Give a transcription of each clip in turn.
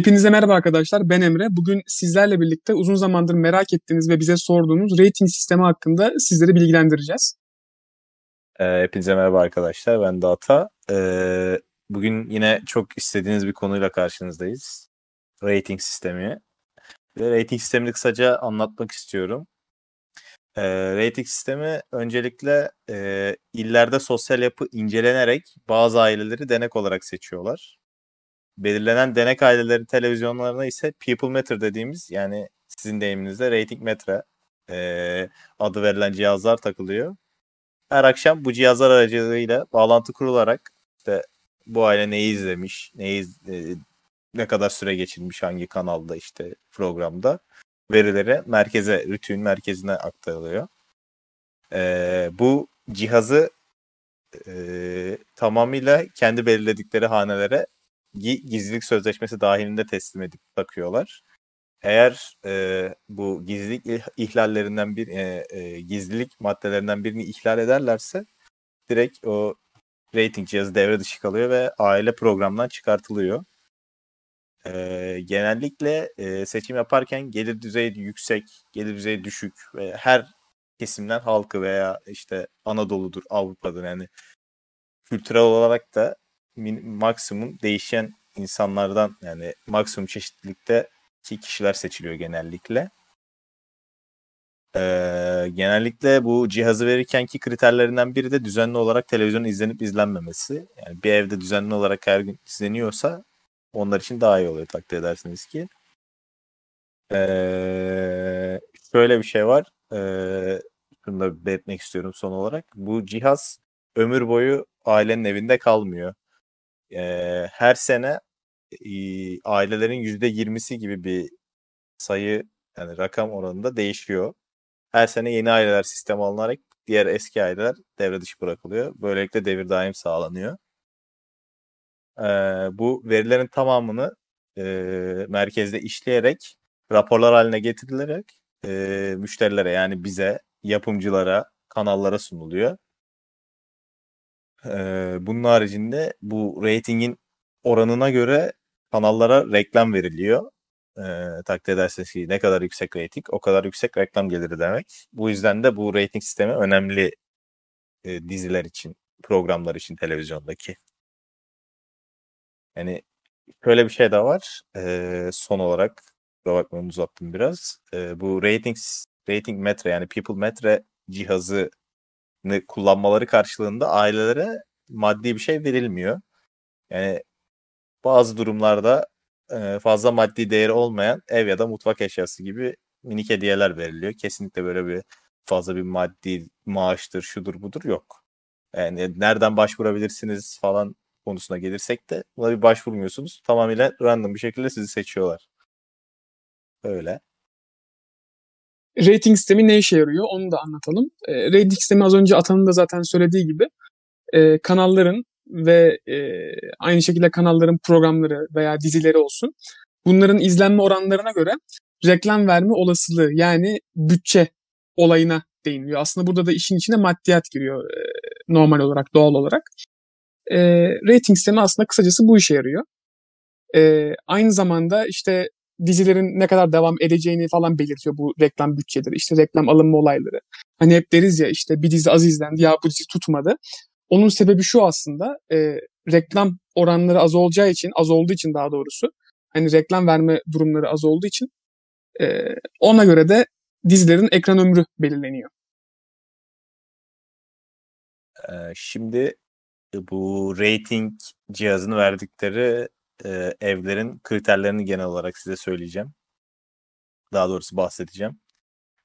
Hepinize merhaba arkadaşlar. Ben Emre. Bugün sizlerle birlikte uzun zamandır merak ettiğiniz ve bize sorduğunuz rating sistemi hakkında sizleri bilgilendireceğiz. Ee, hepinize merhaba arkadaşlar. Ben Data. Ee, bugün yine çok istediğiniz bir konuyla karşınızdayız. Rating sistemi. Ve rating sistemini kısaca anlatmak istiyorum. Ee, rating sistemi öncelikle e, illerde sosyal yapı incelenerek bazı aileleri denek olarak seçiyorlar belirlenen denek aileleri televizyonlarına ise People Matter dediğimiz yani sizin deyiminizde rating metre e, adı verilen cihazlar takılıyor. Her akşam bu cihazlar aracılığıyla bağlantı kurularak işte bu aile neyi izlemiş, neyi e, ne kadar süre geçirmiş hangi kanalda işte programda verileri merkeze, rütün merkezine aktarılıyor. E, bu cihazı e, tamamıyla kendi belirledikleri hanelere gizlilik sözleşmesi dahilinde teslim edip takıyorlar. Eğer e, bu gizlilik ihlallerinden bir e, e, gizlilik maddelerinden birini ihlal ederlerse direkt o rating cihazı devre dışı kalıyor ve aile programdan çıkartılıyor. E, genellikle e, seçim yaparken gelir düzeyi yüksek, gelir düzeyi düşük ve her kesimden halkı veya işte Anadolu'dur, Avrupa'dır yani kültürel olarak da maksimum değişen insanlardan yani maksimum çeşitlilikte iki kişiler seçiliyor genellikle. Ee, genellikle bu cihazı verirken ki kriterlerinden biri de düzenli olarak televizyon izlenip izlenmemesi. Yani bir evde düzenli olarak her gün izleniyorsa onlar için daha iyi oluyor takdir edersiniz ki. Ee, şöyle bir şey var. Ee, şunu da belirtmek istiyorum son olarak. Bu cihaz ömür boyu ailenin evinde kalmıyor e, her sene e, ailelerin yüzde yirmisi gibi bir sayı yani rakam oranında değişiyor. Her sene yeni aileler sistem alınarak diğer eski aileler devre dışı bırakılıyor. Böylelikle devir daim sağlanıyor. E, bu verilerin tamamını e, merkezde işleyerek raporlar haline getirilerek e, müşterilere yani bize, yapımcılara, kanallara sunuluyor. Bunun haricinde bu ratingin oranına göre kanallara reklam veriliyor. Ee, takdir ederseniz ki ne kadar yüksek rating o kadar yüksek reklam geliri demek. Bu yüzden de bu rating sistemi önemli e, diziler için, programlar için televizyondaki. Yani şöyle bir şey de var. Ee, son olarak bakmayın uzattım biraz. Ee, bu ratings rating metre yani people metre cihazı kullanmaları karşılığında ailelere maddi bir şey verilmiyor. Yani bazı durumlarda fazla maddi değeri olmayan ev ya da mutfak eşyası gibi minik hediyeler veriliyor. Kesinlikle böyle bir fazla bir maddi maaştır, şudur budur yok. Yani nereden başvurabilirsiniz falan konusuna gelirsek de buna bir başvurmuyorsunuz. Tamamıyla random bir şekilde sizi seçiyorlar. Öyle. Rating sistemi ne işe yarıyor onu da anlatalım. E, rating sistemi az önce Atan'ın da zaten söylediği gibi e, kanalların ve e, aynı şekilde kanalların programları veya dizileri olsun bunların izlenme oranlarına göre reklam verme olasılığı yani bütçe olayına değiniliyor. Aslında burada da işin içine maddiyat giriyor e, normal olarak, doğal olarak. E, rating sistemi aslında kısacası bu işe yarıyor. E, aynı zamanda işte dizilerin ne kadar devam edeceğini falan belirtiyor bu reklam bütçeleri, işte reklam alınma olayları. Hani hep deriz ya işte bir dizi az izlendi ya bu dizi tutmadı. Onun sebebi şu aslında e, reklam oranları az olacağı için, az olduğu için daha doğrusu hani reklam verme durumları az olduğu için e, ona göre de dizilerin ekran ömrü belirleniyor. Şimdi bu rating cihazını verdikleri e, evlerin kriterlerini genel olarak size söyleyeceğim. Daha doğrusu bahsedeceğim.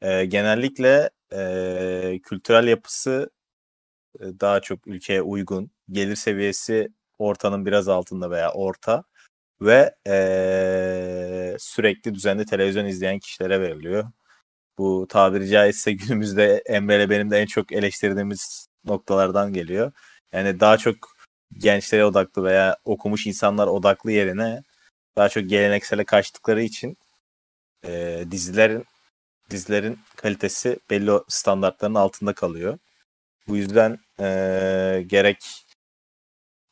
E, genellikle e, kültürel yapısı e, daha çok ülkeye uygun, gelir seviyesi ortanın biraz altında veya orta ve e, sürekli düzenli televizyon izleyen kişilere veriliyor. Bu tabiri caizse günümüzde Emre'yle benim de en çok eleştirdiğimiz noktalardan geliyor. Yani daha çok gençlere odaklı veya okumuş insanlar odaklı yerine daha çok geleneksele kaçtıkları için e, dizilerin dizilerin kalitesi belli standartların altında kalıyor. Bu yüzden e, gerek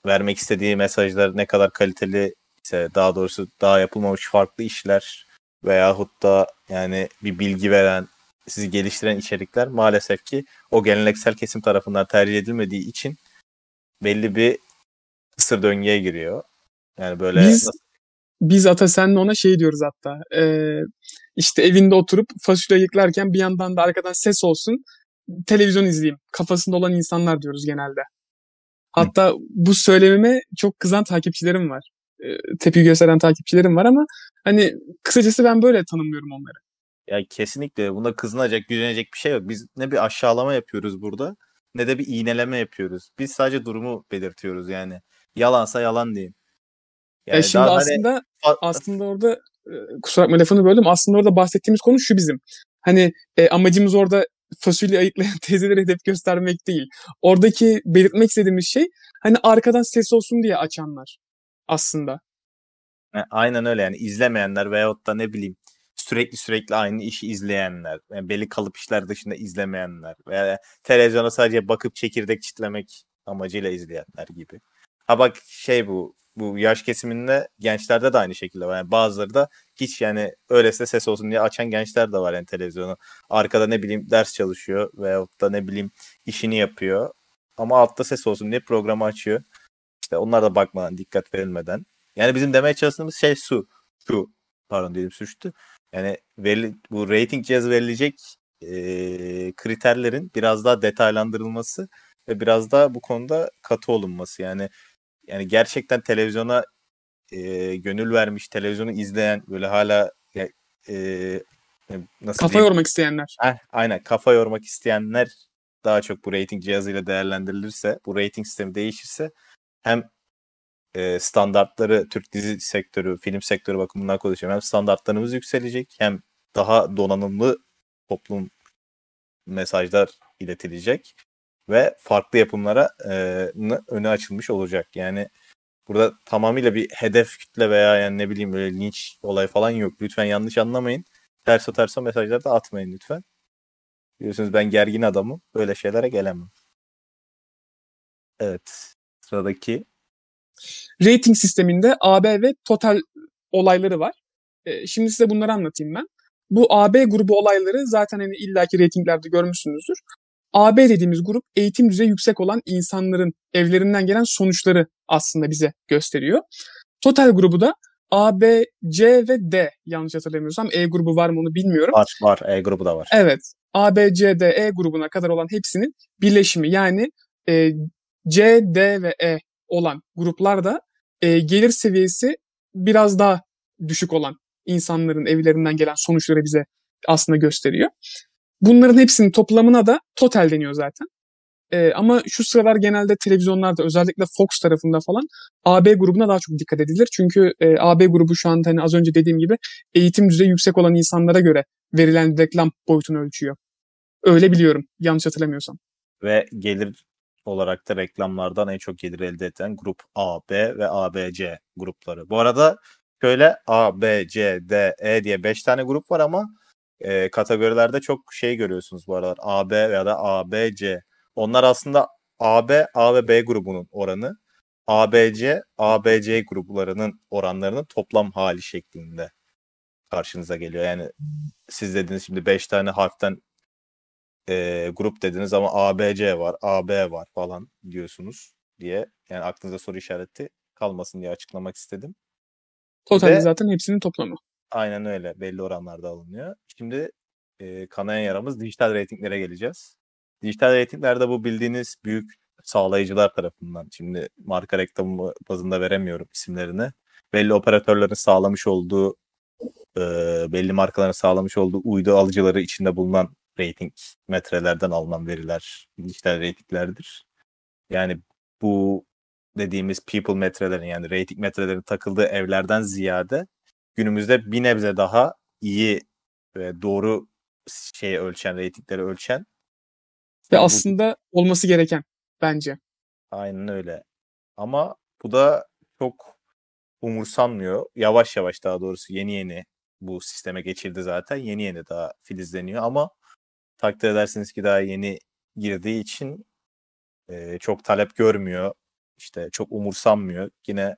vermek istediği mesajlar ne kadar kaliteli işte daha doğrusu daha yapılmamış farklı işler veyahut da yani bir bilgi veren, sizi geliştiren içerikler maalesef ki o geleneksel kesim tarafından tercih edilmediği için belli bir kısır döngüye giriyor. Yani böyle Biz biz ata senle ona şey diyoruz hatta. Ee, işte evinde oturup fasulye yıklarken bir yandan da arkadan ses olsun televizyon izleyeyim kafasında olan insanlar diyoruz genelde. Hatta bu söylememe çok kızan takipçilerim var. Ee, tepki gösteren takipçilerim var ama hani kısacası ben böyle tanımlıyorum onları. Ya kesinlikle buna kızılacak, gücenecek bir şey yok. Biz ne bir aşağılama yapıyoruz burada ne de bir iğneleme yapıyoruz. Biz sadece durumu belirtiyoruz yani. Yalansa yalan diyeyim. Yani şimdi hani aslında hani... aslında orada e, kusura bakma lafını böldüm. Aslında orada bahsettiğimiz konu şu bizim. Hani e, amacımız orada fasulye ayıklayan teyzelere hedef göstermek değil. Oradaki belirtmek istediğimiz şey hani arkadan ses olsun diye açanlar aslında. Aynen öyle yani izlemeyenler veyahut da ne bileyim sürekli sürekli aynı işi izleyenler, yani belli kalıp işler dışında izlemeyenler veya televizyona sadece bakıp çekirdek çitlemek amacıyla izleyenler gibi. Ha bak şey bu bu yaş kesiminde gençlerde de aynı şekilde var. Yani bazıları da hiç yani öylesine ses olsun diye açan gençler de var yani televizyonu. Arkada ne bileyim ders çalışıyor veyahut da ne bileyim işini yapıyor. Ama altta ses olsun diye programı açıyor. İşte onlar da bakmadan, dikkat verilmeden. Yani bizim demeye çalıştığımız şey su. Şu. Pardon dedim suçtu. Yani verili, bu rating cihazı verilecek e, kriterlerin biraz daha detaylandırılması ve biraz daha bu konuda katı olunması. Yani yani gerçekten televizyona e, gönül vermiş, televizyonu izleyen böyle hala e, e, nasıl kafa diyeyim? yormak isteyenler. Heh, aynen kafa yormak isteyenler daha çok bu rating cihazıyla değerlendirilirse, bu rating sistemi değişirse hem e, standartları Türk dizi sektörü, film sektörü bakımından konuşuyorum. Hem standartlarımız yükselecek hem daha donanımlı toplum mesajlar iletilecek ve farklı yapımlara e, önü açılmış olacak. Yani burada tamamıyla bir hedef kütle veya yani ne bileyim böyle linç olay falan yok. Lütfen yanlış anlamayın. Ters o ters o mesajları da atmayın lütfen. Biliyorsunuz ben gergin adamım. Böyle şeylere gelemem. Evet. Sıradaki. Rating sisteminde AB ve total olayları var. E, şimdi size bunları anlatayım ben. Bu AB grubu olayları zaten hani illaki ratinglerde görmüşsünüzdür. AB dediğimiz grup eğitim düzeyi yüksek olan insanların evlerinden gelen sonuçları aslında bize gösteriyor. Total grubu da A, B, C ve D yanlış hatırlamıyorsam. E grubu var mı onu bilmiyorum. Var var E grubu da var. Evet. A, B, C, D, E grubuna kadar olan hepsinin birleşimi. Yani e, C, D ve E olan gruplarda e, gelir seviyesi biraz daha düşük olan insanların evlerinden gelen sonuçları bize aslında gösteriyor. Bunların hepsinin toplamına da total deniyor zaten. E, ama şu sıralar genelde televizyonlarda özellikle Fox tarafında falan AB grubuna daha çok dikkat edilir. Çünkü e, AB grubu şu anda hani az önce dediğim gibi eğitim düzeyi yüksek olan insanlara göre verilen reklam boyutunu ölçüyor. Öyle biliyorum yanlış hatırlamıyorsam. Ve gelir olarak da reklamlardan en çok gelir elde eden grup A, B ve ABC grupları. Bu arada şöyle A, B, C, D, E diye 5 tane grup var ama e, kategorilerde çok şey görüyorsunuz bu aralar. AB veya da ABC. Onlar aslında AB, A ve B grubunun oranı. ABC, ABC gruplarının oranlarının toplam hali şeklinde karşınıza geliyor. Yani siz dediniz şimdi 5 tane harften e, grup dediniz ama ABC var, AB var falan diyorsunuz diye. Yani aklınıza soru işareti kalmasın diye açıklamak istedim. Totalde zaten hepsinin toplamı. Aynen öyle. Belli oranlarda alınıyor. Şimdi e, kanayan yaramız dijital reytinglere geleceğiz. Dijital reytinglerde bu bildiğiniz büyük sağlayıcılar tarafından. Şimdi marka reklamı bazında veremiyorum isimlerini. Belli operatörlerin sağlamış olduğu e, belli markaların sağlamış olduğu uydu alıcıları içinde bulunan rating metrelerden alınan veriler dijital reytinglerdir. Yani bu dediğimiz people metrelerin yani rating metrelerin takıldığı evlerden ziyade günümüzde bir nebze daha iyi ve doğru şey ölçen, reytingleri ölçen. Ve aslında bu... olması gereken bence. Aynen öyle. Ama bu da çok umursanmıyor. Yavaş yavaş daha doğrusu yeni yeni bu sisteme geçildi zaten. Yeni yeni daha filizleniyor ama takdir edersiniz ki daha yeni girdiği için e, çok talep görmüyor. İşte çok umursanmıyor. Yine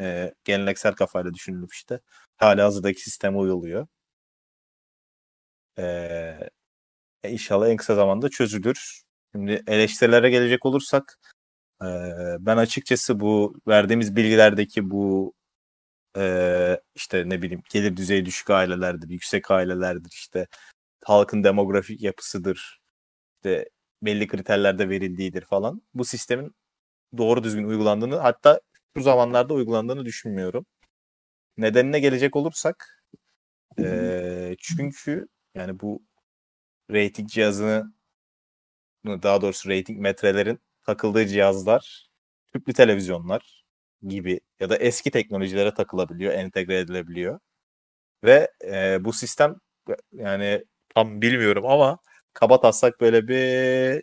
e, geleneksel kafayla düşünülüp işte hala hazırdaki sisteme uyuluyor. E, inşallah en kısa zamanda çözülür. Şimdi eleştirilere gelecek olursak e, ben açıkçası bu verdiğimiz bilgilerdeki bu e, işte ne bileyim gelir düzeyi düşük ailelerdir, yüksek ailelerdir işte halkın demografik yapısıdır, işte belli kriterlerde verildiğidir falan. Bu sistemin doğru düzgün uygulandığını hatta şu zamanlarda uygulandığını düşünmüyorum. Nedenine gelecek olursak e, çünkü yani bu rating cihazını daha doğrusu rating metrelerin takıldığı cihazlar tüplü televizyonlar gibi ya da eski teknolojilere takılabiliyor, entegre edilebiliyor. Ve e, bu sistem yani tam bilmiyorum ama kaba taslak böyle bir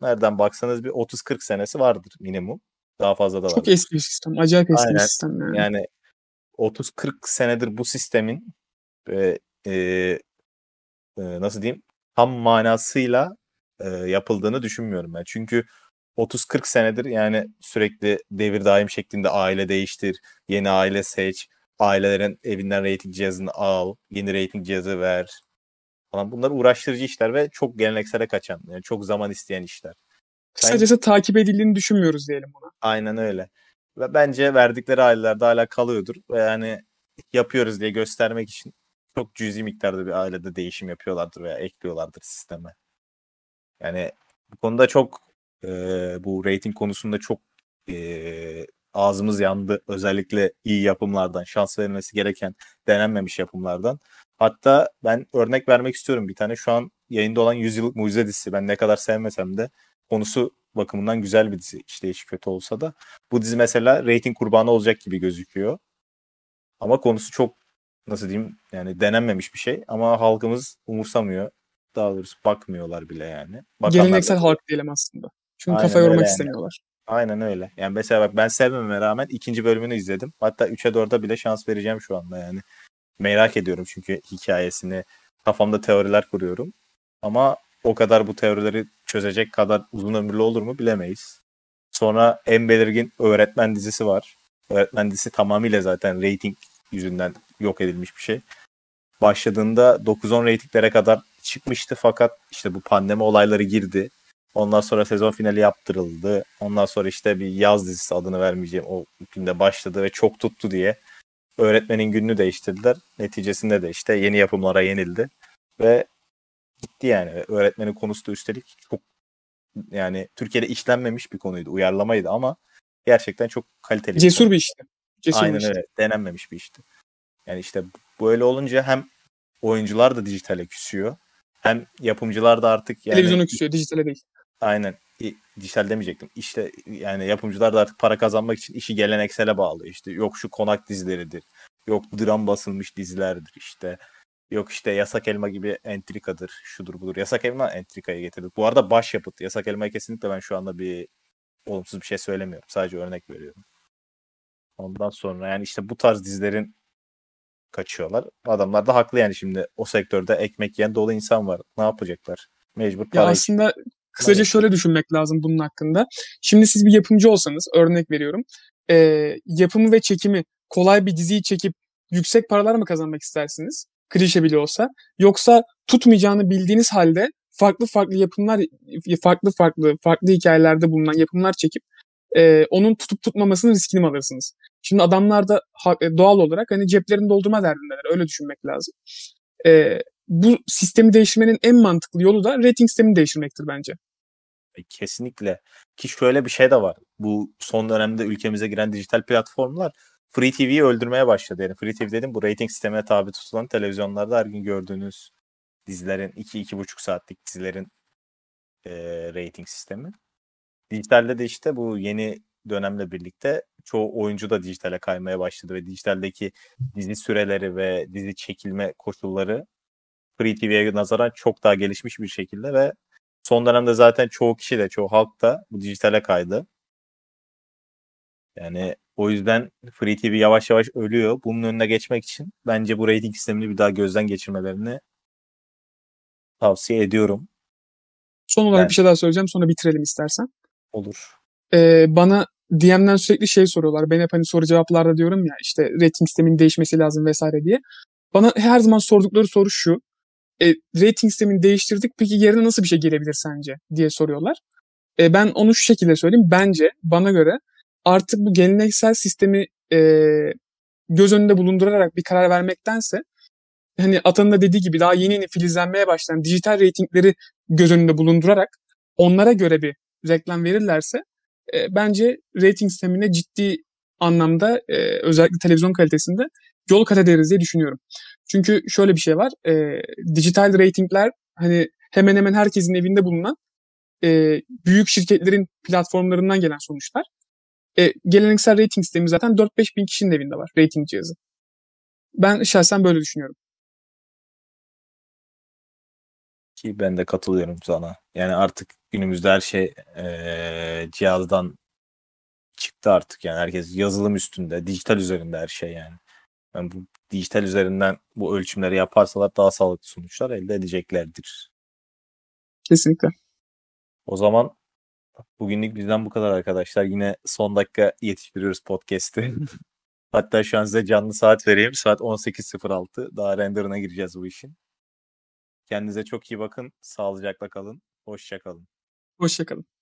nereden baksanız bir 30-40 senesi vardır minimum. Daha fazla da var. Çok eski bir sistem. Acayip eski Aynen. bir sistem yani. Yani 30-40 senedir bu sistemin e, e, e, nasıl diyeyim tam manasıyla e, yapıldığını düşünmüyorum ben. Çünkü 30-40 senedir yani sürekli devir daim şeklinde aile değiştir, yeni aile seç, ailelerin evinden rating cihazını al, yeni rating cihazı ver falan. Bunlar uğraştırıcı işler ve çok geleneksele kaçan, yani çok zaman isteyen işler. Kısacası takip edildiğini düşünmüyoruz diyelim buna. Aynen öyle. Ve bence verdikleri ailelerde hala kalıyordur. Ve yani yapıyoruz diye göstermek için çok cüzi miktarda bir ailede değişim yapıyorlardır veya ekliyorlardır sisteme. Yani bu konuda çok e, bu rating konusunda çok e, ağzımız yandı. Özellikle iyi yapımlardan, şans verilmesi gereken denenmemiş yapımlardan. Hatta ben örnek vermek istiyorum bir tane. Şu an yayında olan Yüzyıllık Mucize dizisi. Ben ne kadar sevmesem de konusu bakımından güzel bir dizi. İşte hiç kötü olsa da. Bu dizi mesela rating kurbanı olacak gibi gözüküyor. Ama konusu çok nasıl diyeyim yani denenmemiş bir şey ama halkımız umursamıyor. Daha doğrusu bakmıyorlar bile yani. Bakanlar Geleneksel da- halk diyelim aslında. Çünkü Aynen kafa yormak yani. istemiyorlar. Aynen öyle. Yani mesela bak ben sevmeme rağmen ikinci bölümünü izledim. Hatta 3'e 4'e bile şans vereceğim şu anda yani. Merak ediyorum çünkü hikayesini. Kafamda teoriler kuruyorum. Ama o kadar bu teorileri çözecek kadar uzun ömürlü olur mu bilemeyiz. Sonra en belirgin öğretmen dizisi var. Öğretmen dizisi tamamıyla zaten rating yüzünden yok edilmiş bir şey. Başladığında 9-10 reytinglere kadar çıkmıştı fakat işte bu pandemi olayları girdi. Ondan sonra sezon finali yaptırıldı. Ondan sonra işte bir yaz dizisi adını vermeyeceğim o günde başladı ve çok tuttu diye öğretmenin gününü değiştirdiler. Neticesinde de işte yeni yapımlara yenildi ve gitti yani. Öğretmenin konusu da üstelik çok yani Türkiye'de işlenmemiş bir konuydu. Uyarlamaydı ama gerçekten çok kaliteli. bir Cesur konu. bir işti. Cesur bir Aynen işti. öyle. Denenmemiş bir işti. Yani işte böyle olunca hem oyuncular da dijitale küsüyor. Hem yapımcılar da artık yani Televizyonu küsüyor, dijitale değil. Aynen i- dijital demeyecektim. İşte yani yapımcılar da artık para kazanmak için işi geleneksele bağlıyor. İşte yok şu konak dizileridir. Yok dram basılmış dizilerdir işte. Yok işte Yasak Elma gibi entrikadır. Şudur budur. Yasak Elma entrikayı getirdi. Bu arada başyapıt. Yasak Elma'ya kesinlikle ben şu anda bir olumsuz bir şey söylemiyorum. Sadece örnek veriyorum. Ondan sonra yani işte bu tarz dizilerin kaçıyorlar. Adamlar da haklı yani şimdi o sektörde ekmek yiyen dolu insan var. Ne yapacaklar? Mecbur Ya para için. aslında kısaca Evet. şöyle düşünmek lazım bunun hakkında. Şimdi siz bir yapımcı olsanız, örnek veriyorum. e, yapımı ve çekimi kolay bir diziyi çekip yüksek paralar mı kazanmak istersiniz? Klişe bile olsa. Yoksa tutmayacağını bildiğiniz halde farklı farklı yapımlar, farklı farklı farklı hikayelerde bulunan yapımlar çekip e, onun tutup tutmamasının riskini mi alırsınız? Şimdi adamlar da e, doğal olarak hani ceplerini doldurma derdindeler. Öyle düşünmek lazım. E, bu sistemi değiştirmenin en mantıklı yolu da rating sistemini değiştirmektir bence. E, Kesinlikle. Ki şöyle bir şey de var. Bu son dönemde ülkemize giren dijital platformlar Free TV'yi öldürmeye başladı. Yani Free TV dedim bu rating sistemine tabi tutulan televizyonlarda her gün gördüğünüz dizilerin 2-2,5 saatlik dizilerin e, rating sistemi. Dijitalde de işte bu yeni dönemle birlikte çoğu oyuncu da dijitale kaymaya başladı ve dijitaldeki dizi süreleri ve dizi çekilme koşulları Free TV'ye nazaran çok daha gelişmiş bir şekilde ve son dönemde zaten çoğu kişi de çoğu halk da bu dijitale kaydı. Yani o yüzden Free TV yavaş yavaş ölüyor. Bunun önüne geçmek için bence bu rating sistemini bir daha gözden geçirmelerini tavsiye ediyorum. Son olarak Ben- bir şey daha söyleyeceğim sonra bitirelim istersen. Olur. Ee, bana DM'den sürekli şey soruyorlar. Ben hep hani soru cevaplarda diyorum ya işte rating sistemin değişmesi lazım vesaire diye. Bana her zaman sordukları soru şu. E, rating sistemini değiştirdik peki yerine nasıl bir şey gelebilir sence diye soruyorlar. E, ben onu şu şekilde söyleyeyim. Bence bana göre artık bu geleneksel sistemi e, göz önünde bulundurarak bir karar vermektense hani Atan'ın da dediği gibi daha yeni yeni filizlenmeye başlayan dijital reytingleri göz önünde bulundurarak onlara göre bir reklam verirlerse e, bence rating sistemine ciddi anlamda e, özellikle televizyon kalitesinde yol kat ederiz diye düşünüyorum. Çünkü şöyle bir şey var. E, dijital ratingler hani hemen hemen herkesin evinde bulunan e, büyük şirketlerin platformlarından gelen sonuçlar. E, geleneksel rating sistemi zaten 4-5 bin kişinin evinde var rating cihazı. Ben şahsen böyle düşünüyorum. Ki ben de katılıyorum sana. Yani artık günümüzde her şey ee, cihazdan çıktı artık yani herkes yazılım üstünde, dijital üzerinde her şey yani. Yani bu dijital üzerinden bu ölçümleri yaparsalar daha sağlıklı sonuçlar elde edeceklerdir. Kesinlikle. O zaman bugünlük bizden bu kadar arkadaşlar. Yine son dakika yetiştiriyoruz podcast'i. Hatta şu an size canlı saat vereyim. Saat 18.06. Daha renderına gireceğiz bu işin. Kendinize çok iyi bakın. Sağlıcakla kalın. Hoşça kalın. Hoşçakalın.